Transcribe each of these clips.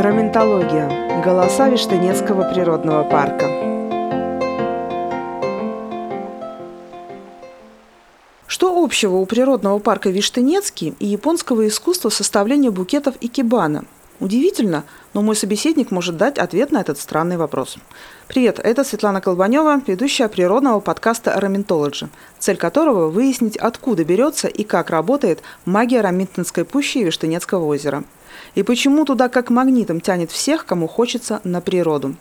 Раментология. Голоса Виштынецкого природного парка. Что общего у природного парка Виштынецкий и японского искусства составления букетов икебана? Удивительно, но мой собеседник может дать ответ на этот странный вопрос. Привет, это Светлана Колбанева, ведущая природного подкаста «Раментологи», цель которого – выяснить, откуда берется и как работает магия Раминтонской пущи и Виштынецкого озера. И почему туда как магнитом тянет всех, кому хочется на природу.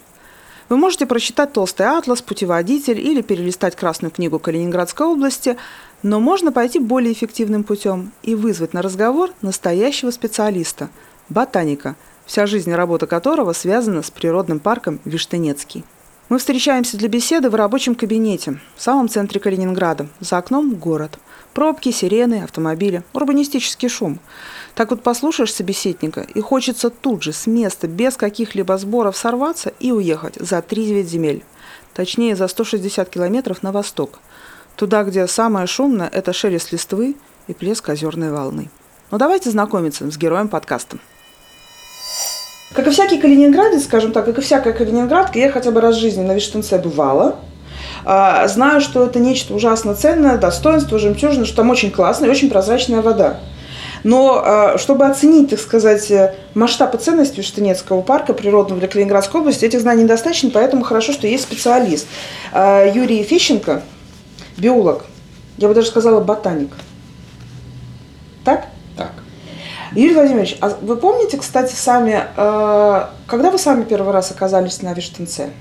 Вы можете прочитать толстый атлас, путеводитель или перелистать Красную книгу Калининградской области, но можно пойти более эффективным путем и вызвать на разговор настоящего специалиста – ботаника, вся жизнь и работа которого связана с природным парком Виштынецкий. Мы встречаемся для беседы в рабочем кабинете, в самом центре Калининграда. За окном город. Пробки, сирены, автомобили, урбанистический шум. Так вот послушаешь собеседника, и хочется тут же, с места, без каких-либо сборов сорваться и уехать за 3-9 земель. Точнее, за 160 километров на восток. Туда, где самое шумное – это шелест листвы и плеск озерной волны. Ну давайте знакомиться с героем подкаста. Как и всякий калининградец, скажем так, как и всякая калининградка, я хотя бы раз в жизни на Виштенце бывала. А, знаю, что это нечто ужасно ценное, достоинство, жемчужина, что там очень классная и очень прозрачная вода. Но а, чтобы оценить, так сказать, масштаб и ценность Виштынецкого парка природного для Калининградской области, этих знаний недостаточно, поэтому хорошо, что есть специалист. А, Юрий Фищенко, биолог, я бы даже сказала ботаник. Так? Юрий Владимирович, а вы помните, кстати, сами, э, когда вы сами первый раз оказались на Виштенце?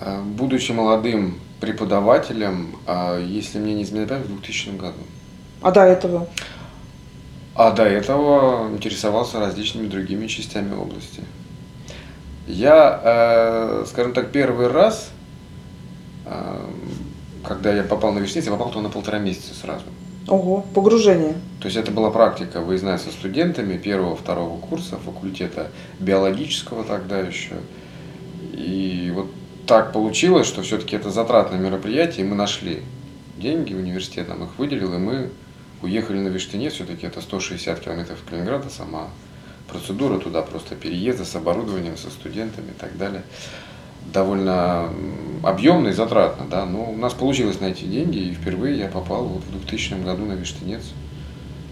Э, будучи молодым преподавателем, э, если мне не изменяет память, в 2000 году. А до этого? А до этого интересовался различными другими частями области. Я, скажем так, первый раз, когда я попал на Виштенец, я попал туда на полтора месяца сразу. Ого, погружение. То есть это была практика выездная со студентами первого, второго курса факультета биологического тогда еще. И вот так получилось, что все-таки это затратное мероприятие, и мы нашли деньги, университет нам их выделил, и мы уехали на Виштыне, все-таки это 160 километров от Калининграда, сама процедура туда, просто переезда с оборудованием, со студентами и так далее довольно объемно и затратно, да, но у нас получилось найти деньги, и впервые я попал вот в 2000 году на Виштынец.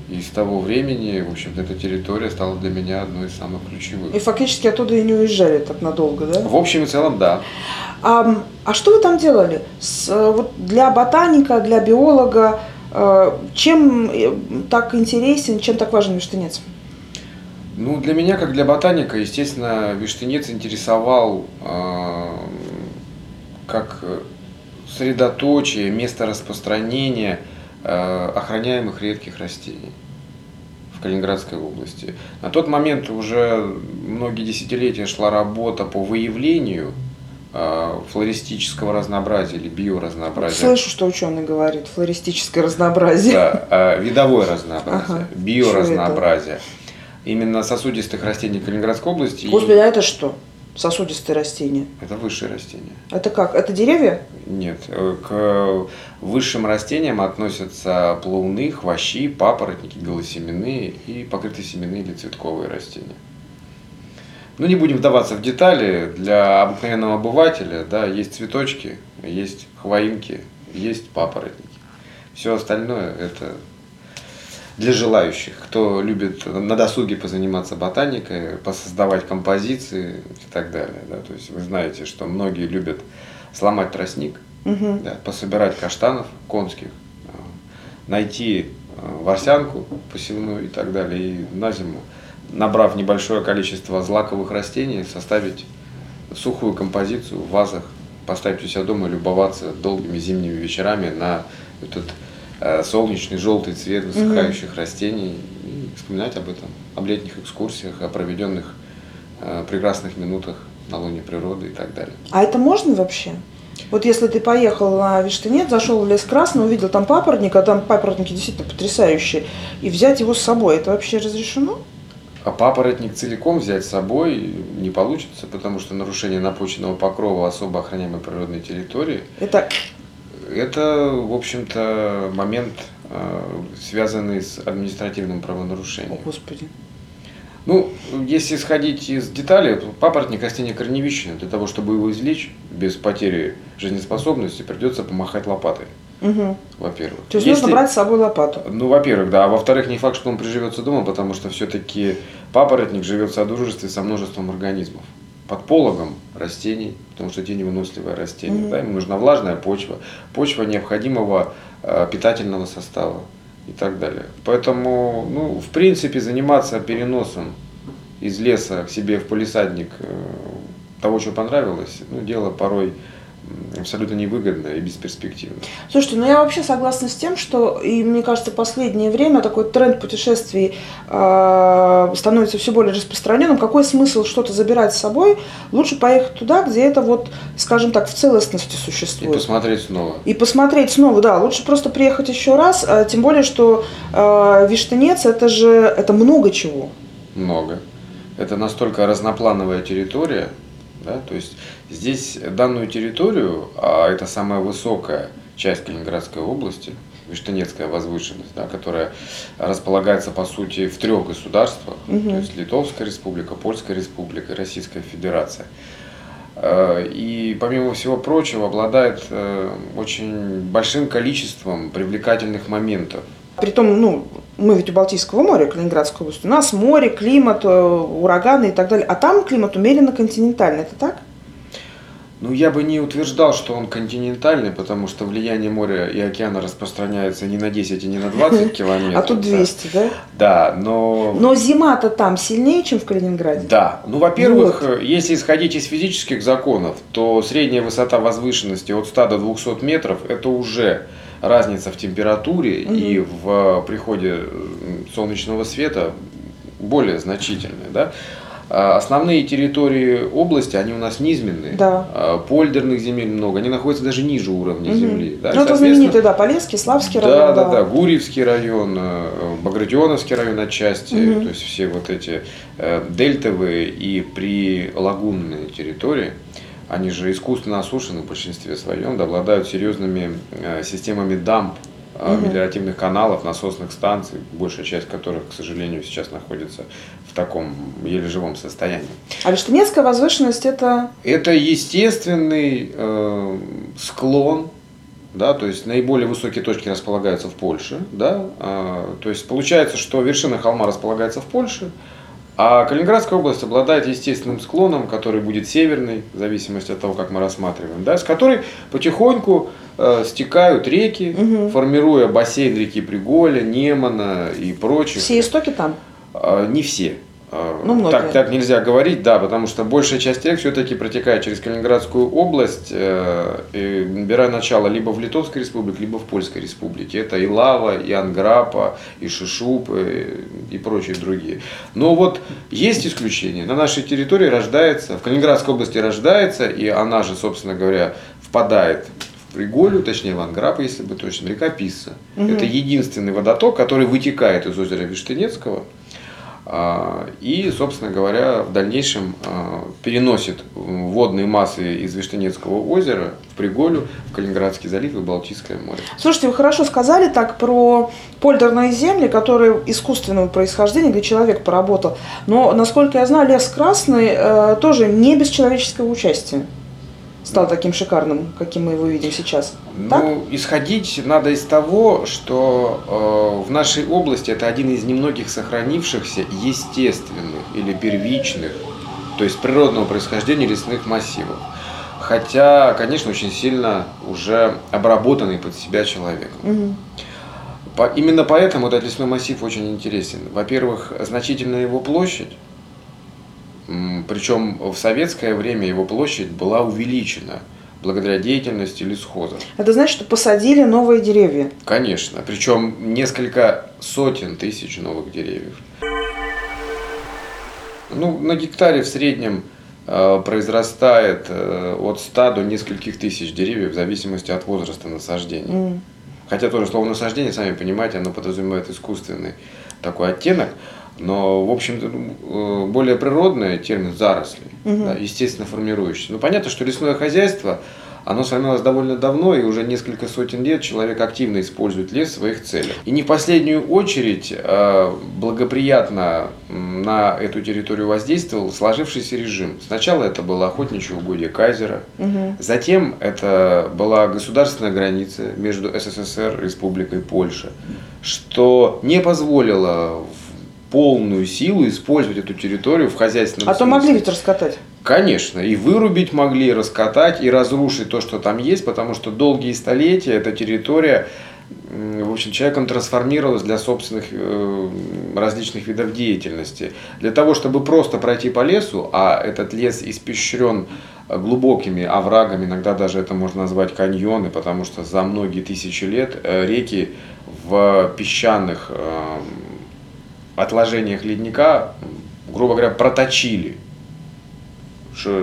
И с того времени, в общем-то, эта территория стала для меня одной из самых ключевых. И фактически оттуда и не уезжали так надолго, да? В общем и целом, да. А, а что вы там делали? С, вот для ботаника, для биолога, э, чем э, так интересен, чем так важен Виштынец? Ну, для меня, как для ботаника, естественно, Виштынец интересовал э, как средоточие, место распространения э, охраняемых редких растений в Калининградской области. На тот момент уже многие десятилетия шла работа по выявлению э, флористического разнообразия или биоразнообразия. Слышу, что ученый говорит, флористическое разнообразие. Да, видовое разнообразие, ага, биоразнообразие именно сосудистых растений Калининградской области. Господи, а это что? Сосудистые растения? Это высшие растения. Это как? Это деревья? Нет. Э, к высшим растениям относятся плауны, хвощи, папоротники, голосеменные и покрытосеменные или цветковые растения. Ну, не будем вдаваться в детали. Для обыкновенного обывателя да, есть цветочки, есть хвоинки, есть папоротники. Все остальное – это для желающих, кто любит на досуге позаниматься ботаникой, посоздавать композиции и так далее. Да? То есть вы знаете, что многие любят сломать тростник, угу. да, пособирать каштанов конских, а, найти а, ворсянку посевную и так далее, и на зиму, набрав небольшое количество злаковых растений, составить сухую композицию в вазах, поставить у себя дома и любоваться долгими зимними вечерами на этот солнечный желтый цвет высыхающих угу. растений и вспоминать об этом, об летних экскурсиях, о проведенных э, прекрасных минутах на луне природы и так далее. А это можно вообще? Вот если ты поехал на Виштынет, зашел в лес Красный, увидел там папоротник, а там папоротники действительно потрясающие, и взять его с собой, это вообще разрешено? А папоротник целиком взять с собой не получится, потому что нарушение напоченного покрова особо охраняемой природной территории. Это это, в общем-то, момент, э, связанный с административным правонарушением. О, Господи. Ну, если исходить из деталей, папоротник растение корневищное. Для того, чтобы его извлечь без потери жизнеспособности, придется помахать лопатой. Угу. Во-первых. То есть Если- нужно брать с собой лопату. Ну, во-первых, да. А во-вторых, не факт, что он приживется дома, потому что все-таки папоротник живет в содружестве со множеством организмов. Под пологом растений, потому что теневыносливое растение. Мгм. Да, ему нужна влажная почва, почва необходимого э, питательного состава и так далее. Поэтому, ну, в принципе, заниматься переносом из леса к себе в полисадник э, того, что понравилось, ну, дело порой абсолютно невыгодное и бесперспективное. Слушайте, ну я вообще согласна с тем, что, и мне кажется, последнее время такой тренд путешествий э, становится все более распространенным. Какой смысл что-то забирать с собой? Лучше поехать туда, где это вот, скажем так, в целостности И существует. посмотреть снова. И посмотреть снова, да, лучше просто приехать еще раз, а, тем более, что э, Виштынец это же это много чего. много. Это настолько разноплановая территория, да, то есть здесь данную территорию, а это самая высокая часть Калининградской области, Виштынецкая возвышенность, да, которая располагается по сути в трех государствах, Мгм. то есть Литовская республика, Польская республика и Российская Федерация. Э, И помимо всего прочего обладает э, очень большим количеством привлекательных моментов. Притом, ну, мы ведь у Балтийского моря, Калининградской области. У нас море, климат, э, ураганы и так далее. А там климат умеренно континентальный. Это так? Ну, я бы не утверждал, что он континентальный, потому что влияние моря и океана распространяется не на 10 и не на 20 километров. А тут да. 200, да? Да, но... Но зима-то там сильнее, чем в Калининграде. Да, ну, во-первых, Вот. э, если исходить из физических законов, то средняя высота возвышенности от 100 до 200 метров – это уже разница в температуре Мгм. и в приходе м, солнечного света более значительная, да. А Основные территории области, они у нас низменные. Да. А, Польдерных земель много, они находятся даже ниже уровня Мгм. земли. Да, ну, это знаменитый, да, Полесский, Славский да, район. да, да, Гурьевский район, э, Багратионовский район отчасти, Мгм. то есть все вот эти э, дельтовые и прилагунные территории, они же искусственно осушены в большинстве своем, да, обладают серьезными э, системами дамб, э, Мгм. мелиоративных каналов, насосных станций, большая часть которых, к сожалению, сейчас находится в таком еле живом состоянии. А Виштынецкая возвышенность это... Это естественный э, склон, да, то есть наиболее высокие точки располагаются в Польше, да, а, то есть получается, что вершина холма располагается в Польше, а Калининградская область обладает естественным склоном, который будет северный, в зависимости от того, как мы рассматриваем, да, с которой потихоньку э, стекают реки, Мгм. формируя бассейн реки Приголя, Немана и прочих. Все истоки там. А, Не все. А, Ну, многие. так, так нельзя говорить, да, потому что большая часть рек все-таки протекает через Калининградскую область, э, беря начало либо в Литовской республике, либо в Польской республике. Это и Лава, и Анграпа, и Шишуп, и, и прочие другие. Но вот есть исключения. На нашей территории рождается, в Калининградской области рождается, и она же, собственно говоря, впадает в Приголю, точнее в Анграпа, если бы точно, река Писса. Мгм. Это единственный водоток, который вытекает из озера Виштынецкого. А, И, собственно говоря, в дальнейшем а, переносит водные массы из Виштынецкого озера в Приголю, в Калининградский залив и Балтийское море. Слушайте, вы хорошо сказали так про польдерные земли, которые искусственного происхождения, где человек поработал. Но, насколько я знаю, лес красный э, тоже не без человеческого участия стал таким шикарным, каким мы его видим сейчас. Так? Ну, исходить надо из того, что э, в нашей области это один из немногих сохранившихся естественных или первичных, то есть природного происхождения лесных массивов. Хотя, конечно, очень сильно уже обработанный под себя человеком. Мгм. По- именно поэтому этот лесной массив очень интересен. Во-первых, значительная его площадь, причем в советское время его площадь была увеличена благодаря деятельности лесхозов. Это значит, что посадили новые деревья. Конечно, причем несколько сотен тысяч новых деревьев. Ну, на гектаре в среднем э, произрастает э, от 100 до нескольких тысяч деревьев в зависимости от возраста насаждения. М. Хотя тоже слово насаждение, сами понимаете, оно подразумевает искусственный такой оттенок. Но, в общем-то, ну, э, более природный термин заросли, Мгм. да, естественно формирующийся. Ну, понятно, что лесное хозяйство, оно сформировалось довольно давно, и уже несколько сотен лет человек активно использует лес в своих целях. И не в последнюю очередь э, благоприятно на эту территорию воздействовал сложившийся режим. Сначала это было охотничье угодье Кайзера, угу. затем это была государственная граница между СССР и Республикой Польша, что не позволило полную силу использовать эту территорию в хозяйственном А то могли ведь раскатать. Конечно, и вырубить могли, и раскатать, и разрушить то, что там есть, потому что долгие столетия эта территория, в общем, человеком трансформировалась для собственных э, различных видов деятельности. Для того, чтобы просто пройти по лесу, а этот лес испещрен глубокими оврагами, иногда даже это можно назвать каньоны, потому что за многие тысячи лет э, реки в песчаных э, отложениях ледника, грубо говоря, проточили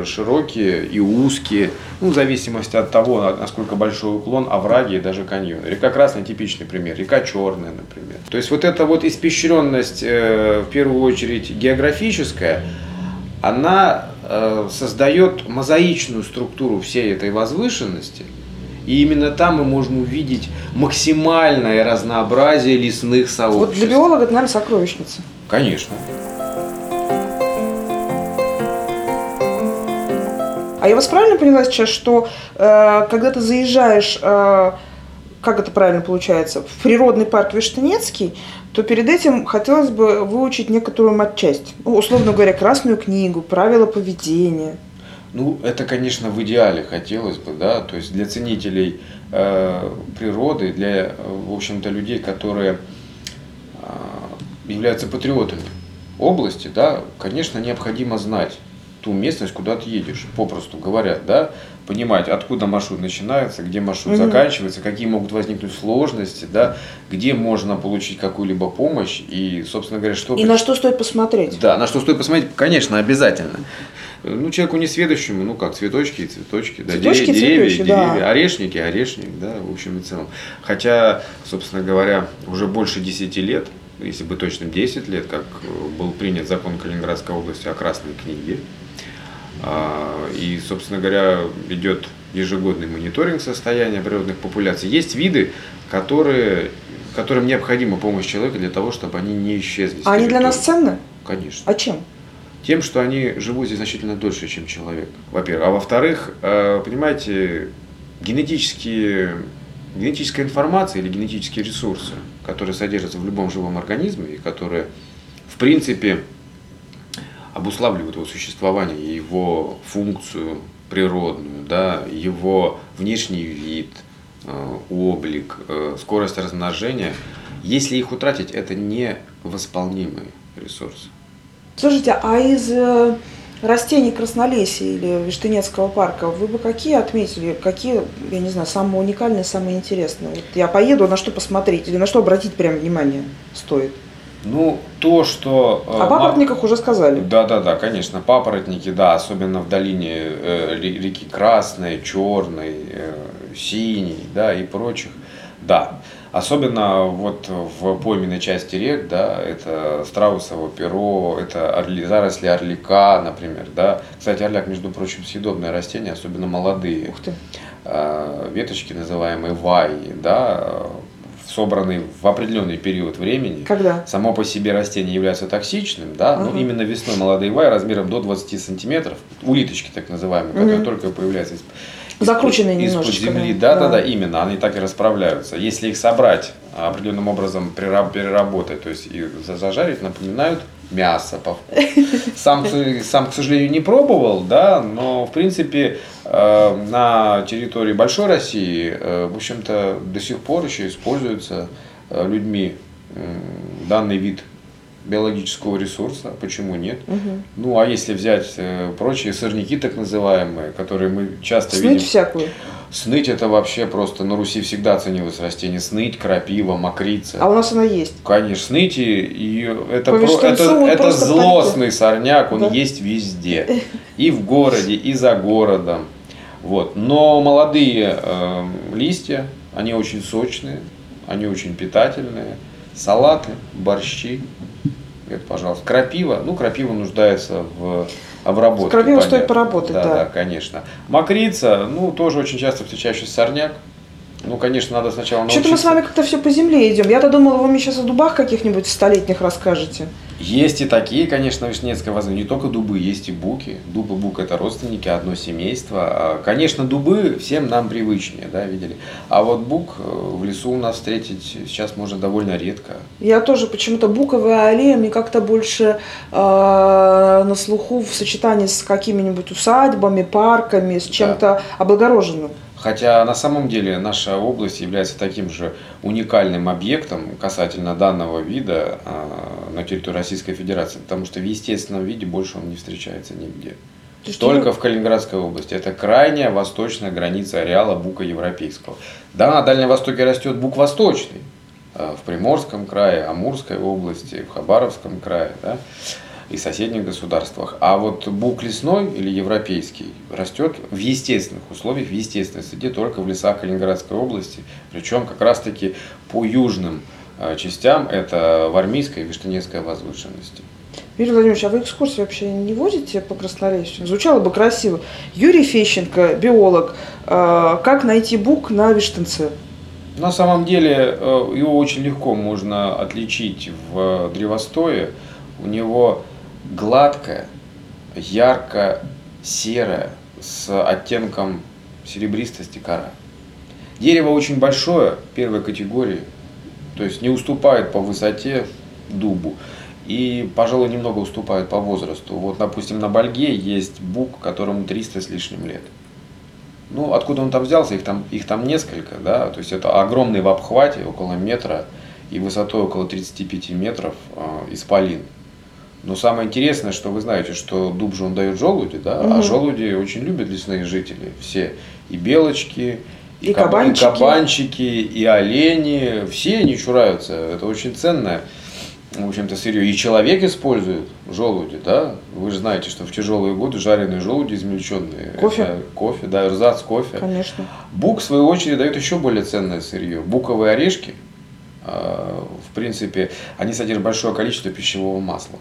широкие и узкие, ну, в зависимости от того, насколько большой уклон, овраги и даже каньоны. Река Красная типичный пример, река Черная, например. То есть вот эта вот испещренность, э, в первую очередь географическая, она э, создает мозаичную структуру всей этой возвышенности, и именно там мы можем увидеть максимальное разнообразие лесных сообществ. Вот для биолога это, наверное, сокровищница. Конечно. А я вас правильно поняла сейчас, что э, когда ты заезжаешь, э, как это правильно получается, в природный парк Виштынецкий, то перед этим хотелось бы выучить некоторую матчасть. Ну, условно говоря, красную книгу, правила поведения. Ну, это, конечно, в идеале хотелось бы, да, то есть для ценителей э, природы, для, в общем-то, людей, которые э, являются патриотами области, да, конечно, необходимо знать ту местность, куда ты едешь, попросту говоря, да, понимать, откуда маршрут начинается, где маршрут угу. заканчивается, какие могут возникнуть сложности, да, где можно получить какую-либо помощь и, собственно говоря, что... И на что стоит посмотреть. Да, на что стоит посмотреть, конечно, обязательно. Ну, человеку несведущему, ну как, цветочки и цветочки, да, цветочки, деревья, цветочки, деревья, да. орешники, орешник, да, в общем и целом. Хотя, собственно говоря, уже больше 10 лет, если бы точно 10 лет, как был принят закон Калининградской области о Красной книге, а, и, собственно говоря, идет ежегодный мониторинг состояния природных популяций. Есть виды, которые, которым необходима помощь человека для того, чтобы они не исчезли. А они для нас ценны? Конечно. А чем? Тем, что они живут здесь значительно дольше, чем человек, во-первых. А во-вторых, э, понимаете, генетические, генетическая информация или генетические ресурсы, которые содержатся в любом живом организме и которые, в принципе, обуславливают его существование, его функцию природную, да, его внешний вид, э, облик, э, скорость размножения. Если их утратить, это невосполнимый ресурс. Слушайте, а из э, растений краснолесия или Виштынецкого парка вы бы какие отметили, какие, я не знаю, самые уникальные, самые интересные? Вот я поеду, на что посмотреть или на что обратить прям внимание стоит? Ну, то, что... Э, О папоротниках уже сказали. Да, да, да, конечно. Папоротники, да, особенно в долине э, реки Красной, Черной, э, Синей, да, и прочих. Да. Особенно вот в пойменной части рек, да, это страусово перо, это орли, заросли орлика, например, да. Кстати, орляк, между прочим, съедобное растение, особенно молодые. Ух ты. Веточки, называемые ваи, да, собранный в определенный период времени, Когда? само по себе растение является токсичным, да, ага. но именно весной молодые вай размером до 20 сантиметров, улиточки так называемые, угу. которые только появляются Закрученные из-под земли, да, да, да, именно, они так и расправляются. Если их собрать определенным образом переработать, то есть и зажарить, напоминают мясо. Сам, сам, к сожалению, не пробовал, да, но в принципе э, на территории большой России, э, в общем-то, до сих пор еще используется э, людьми данный вид биологического ресурса, почему нет? Угу. Ну, а если взять прочие сорняки, так называемые, которые мы часто Сныть видим. всякую. Сныть это вообще просто на Руси всегда ценилось растение. Сныть, крапива, мокрица. А у нас она есть. Конечно, сныть и это, про, это, это злостный сорняк, он да. есть везде. И в городе, и за городом. Вот. Но молодые э, листья, они очень сочные, они очень питательные. Салаты, борщи. Это пожалуйста. Крапива, ну, крапива нуждается в обработке. С крапивой понятно. стоит поработать, да. Да, конечно. Мокрица, ну, тоже очень часто встречающийся сорняк. Ну, конечно, надо сначала научиться. Что-то мы с вами как-то все по земле идем. Я-то думала, вы мне сейчас о дубах каких-нибудь столетних расскажете. Есть и такие, конечно, Вишнецкая возможно. Не только дубы, есть и буки. Дуб и бук – это родственники, одно семейство. А, Конечно, дубы всем нам привычнее, да, видели. А вот бук э, в лесу у нас встретить сейчас можно довольно редко. Я тоже почему-то буковая аллея мне как-то больше э, на слуху в сочетании с какими-нибудь усадьбами, парками, с чем-то облагороженным. Хотя на самом деле наша область является таким же уникальным объектом касательно данного вида а, на территории Российской Федерации, потому что в естественном виде больше он не встречается нигде. То есть Только в Калининградской области. Это крайняя восточная граница ареала бука европейского. Да, на Дальнем Востоке растет бук восточный. а, В Приморском крае, Амурской области, в Хабаровском крае, да, и соседних государствах. А вот бук лесной или европейский растет в естественных условиях, в естественной среде, только в лесах Калининградской области. Причем как раз-таки по южным а, частям, это в Армейской и Виштанецкой возвышенности. Юрий Владимирович, а вы экскурсии вообще не возите по Красноярску? Звучало бы красиво. Юрий Фещенко, биолог. э, Как найти бук на Виштенце? На самом деле э, его очень легко можно отличить в древостое. У него гладкая, ярко-серая, с оттенком серебристости кора. Дерево очень большое, первой категории, то есть не уступает по высоте дубу. И, пожалуй, немного уступает по возрасту. Вот, допустим, на Бальге есть бук, которому 300 с лишним лет. Ну, откуда он там взялся, их там, их там несколько, да, то есть это огромный в обхвате, около метра, и высотой около 35 метров э, исполин. Но самое интересное, что вы знаете, что дуб же он дает желуди, да, а Мгм. желуди очень любят лесные жители, все, и белочки, И каб- кабанчики. и кабанчики, и олени, все они чураются, это очень ценное, в общем-то, сырье. И человек использует желуди, да, вы же знаете, что в тяжелые годы жареные желуди измельченные. Кофе. это кофе, да, эрзац кофе. Конечно. Бук, в свою очередь, дает еще более ценное сырье. Буковые орешки, э, в принципе, они содержат большое количество пищевого масла.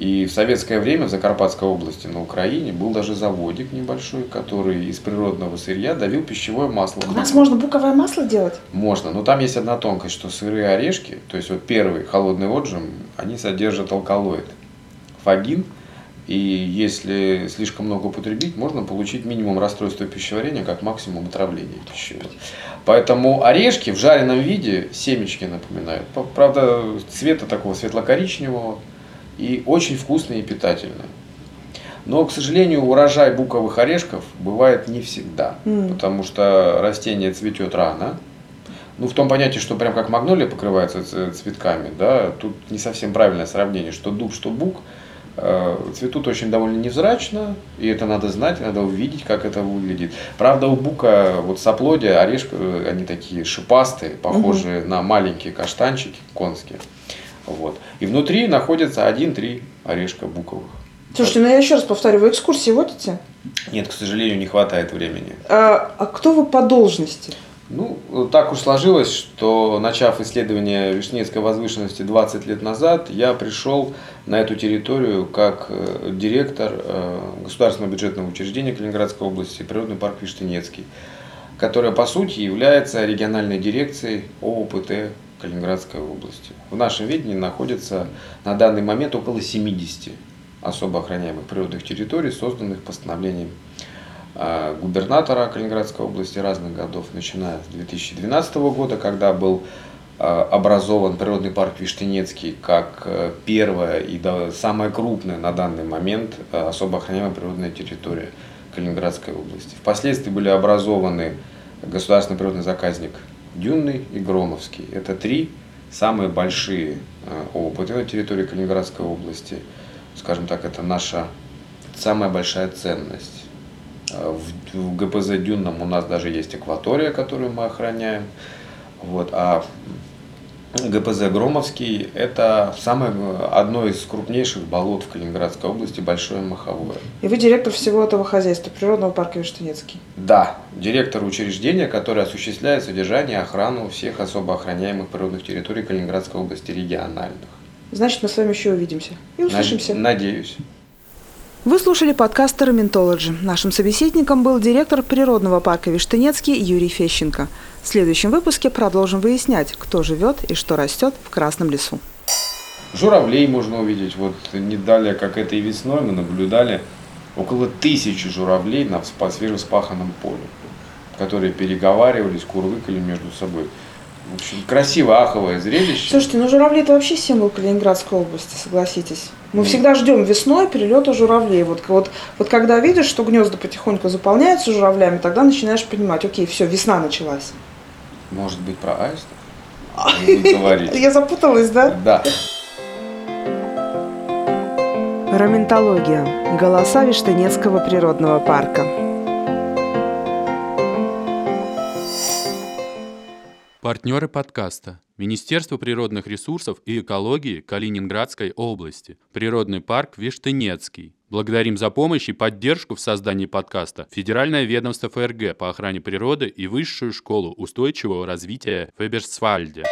И в советское время в Закарпатской области на Украине был даже заводик небольшой, который из природного сырья давил пищевое масло. У нас можно буковое масло делать? Можно, но там есть одна тонкость, что сырые орешки, то есть вот первый холодный отжим, они содержат алкалоид, фагин, и если слишком много употребить, можно получить минимум расстройства пищеварения, как максимум отравления пищевого. Поэтому орешки в жареном виде семечки напоминают. Правда, цвета такого светло-коричневого и очень вкусные и питательные. Но, к сожалению, урожай буковых орешков бывает не всегда, М. потому что растение цветет рано. Ну, в том понятии, что прям как магнолия покрывается цветками, да, тут не совсем правильное сравнение, что дуб, что бук э, цветут очень довольно невзрачно, и это надо знать, надо увидеть, как это выглядит. Правда, у бука вот соплодия, орешка, э, они такие шипастые, похожие на маленькие каштанчики конские. Вот. И внутри находится один-три орешка буковых. Слушайте, ну я еще раз повторю, вы экскурсии водите? Нет, к сожалению, не хватает времени. А, а кто вы по должности? Ну, так уж сложилось, что начав исследование Вишнецкой возвышенности 20 лет назад, я пришел на эту территорию как э, директор э, государственного бюджетного учреждения Калининградской области, природный парк Виштенецкий, которая по сути является региональной дирекцией ООПТ Калининградской области. В нашем видении находится на данный момент около 70 особо охраняемых природных территорий, созданных постановлением а, губернатора Калининградской области разных годов, начиная с 2012 года, когда был а, образован природный парк Виштенецкий как э, первая и самая крупная на данный момент э, особо охраняемая природная территория Калининградской области. Впоследствии были образованы государственный природный заказник Дюнный и Громовский. Это три самые большие э, ООПТ на территории Калининградской области. Скажем так, это наша самая большая ценность. Э, В, в ГПЗ Дюнном у нас даже есть акватория, которую мы охраняем. Вот, а ГПЗ Громовский – это самое, одно из крупнейших болот в Калининградской области, большое маховое. И вы директор всего этого хозяйства, природного парка Виштенецкий. Да, директор учреждения, который осуществляет содержание и охрану всех особо охраняемых природных территорий Калининградской области региональных. Значит, мы с вами еще увидимся и услышимся. Надеюсь. Вы слушали подкаст «Терминтологи». Нашим собеседником был директор природного парка Виштынецкий Юрий Фещенко. В следующем выпуске продолжим выяснять, кто живет и что растет в Красном лесу. Журавлей можно увидеть. Вот не далее, как этой весной, мы наблюдали около тысячи журавлей на свежеспаханном поле, которые переговаривались, курлыкали между собой. В общем, красивое аховое зрелище. Слушайте, ну журавли это вообще символ Калининградской области, согласитесь. Мы всегда ждем весной перелета журавлей. Вот, вот, вот когда видишь, что гнезда потихоньку заполняются журавлями, тогда начинаешь понимать, окей, все, весна началась. Может быть, про аистов? Я запуталась, да? Да. Раментология. Голоса Виштынецкого природного парка. Партнеры подкаста. Министерство природных ресурсов и экологии Калининградской области. Природный парк Виштынецкий. Благодарим за помощь и поддержку в создании подкаста Федеральное ведомство ФРГ по охране природы и Высшую школу устойчивого развития в Эберсвальде.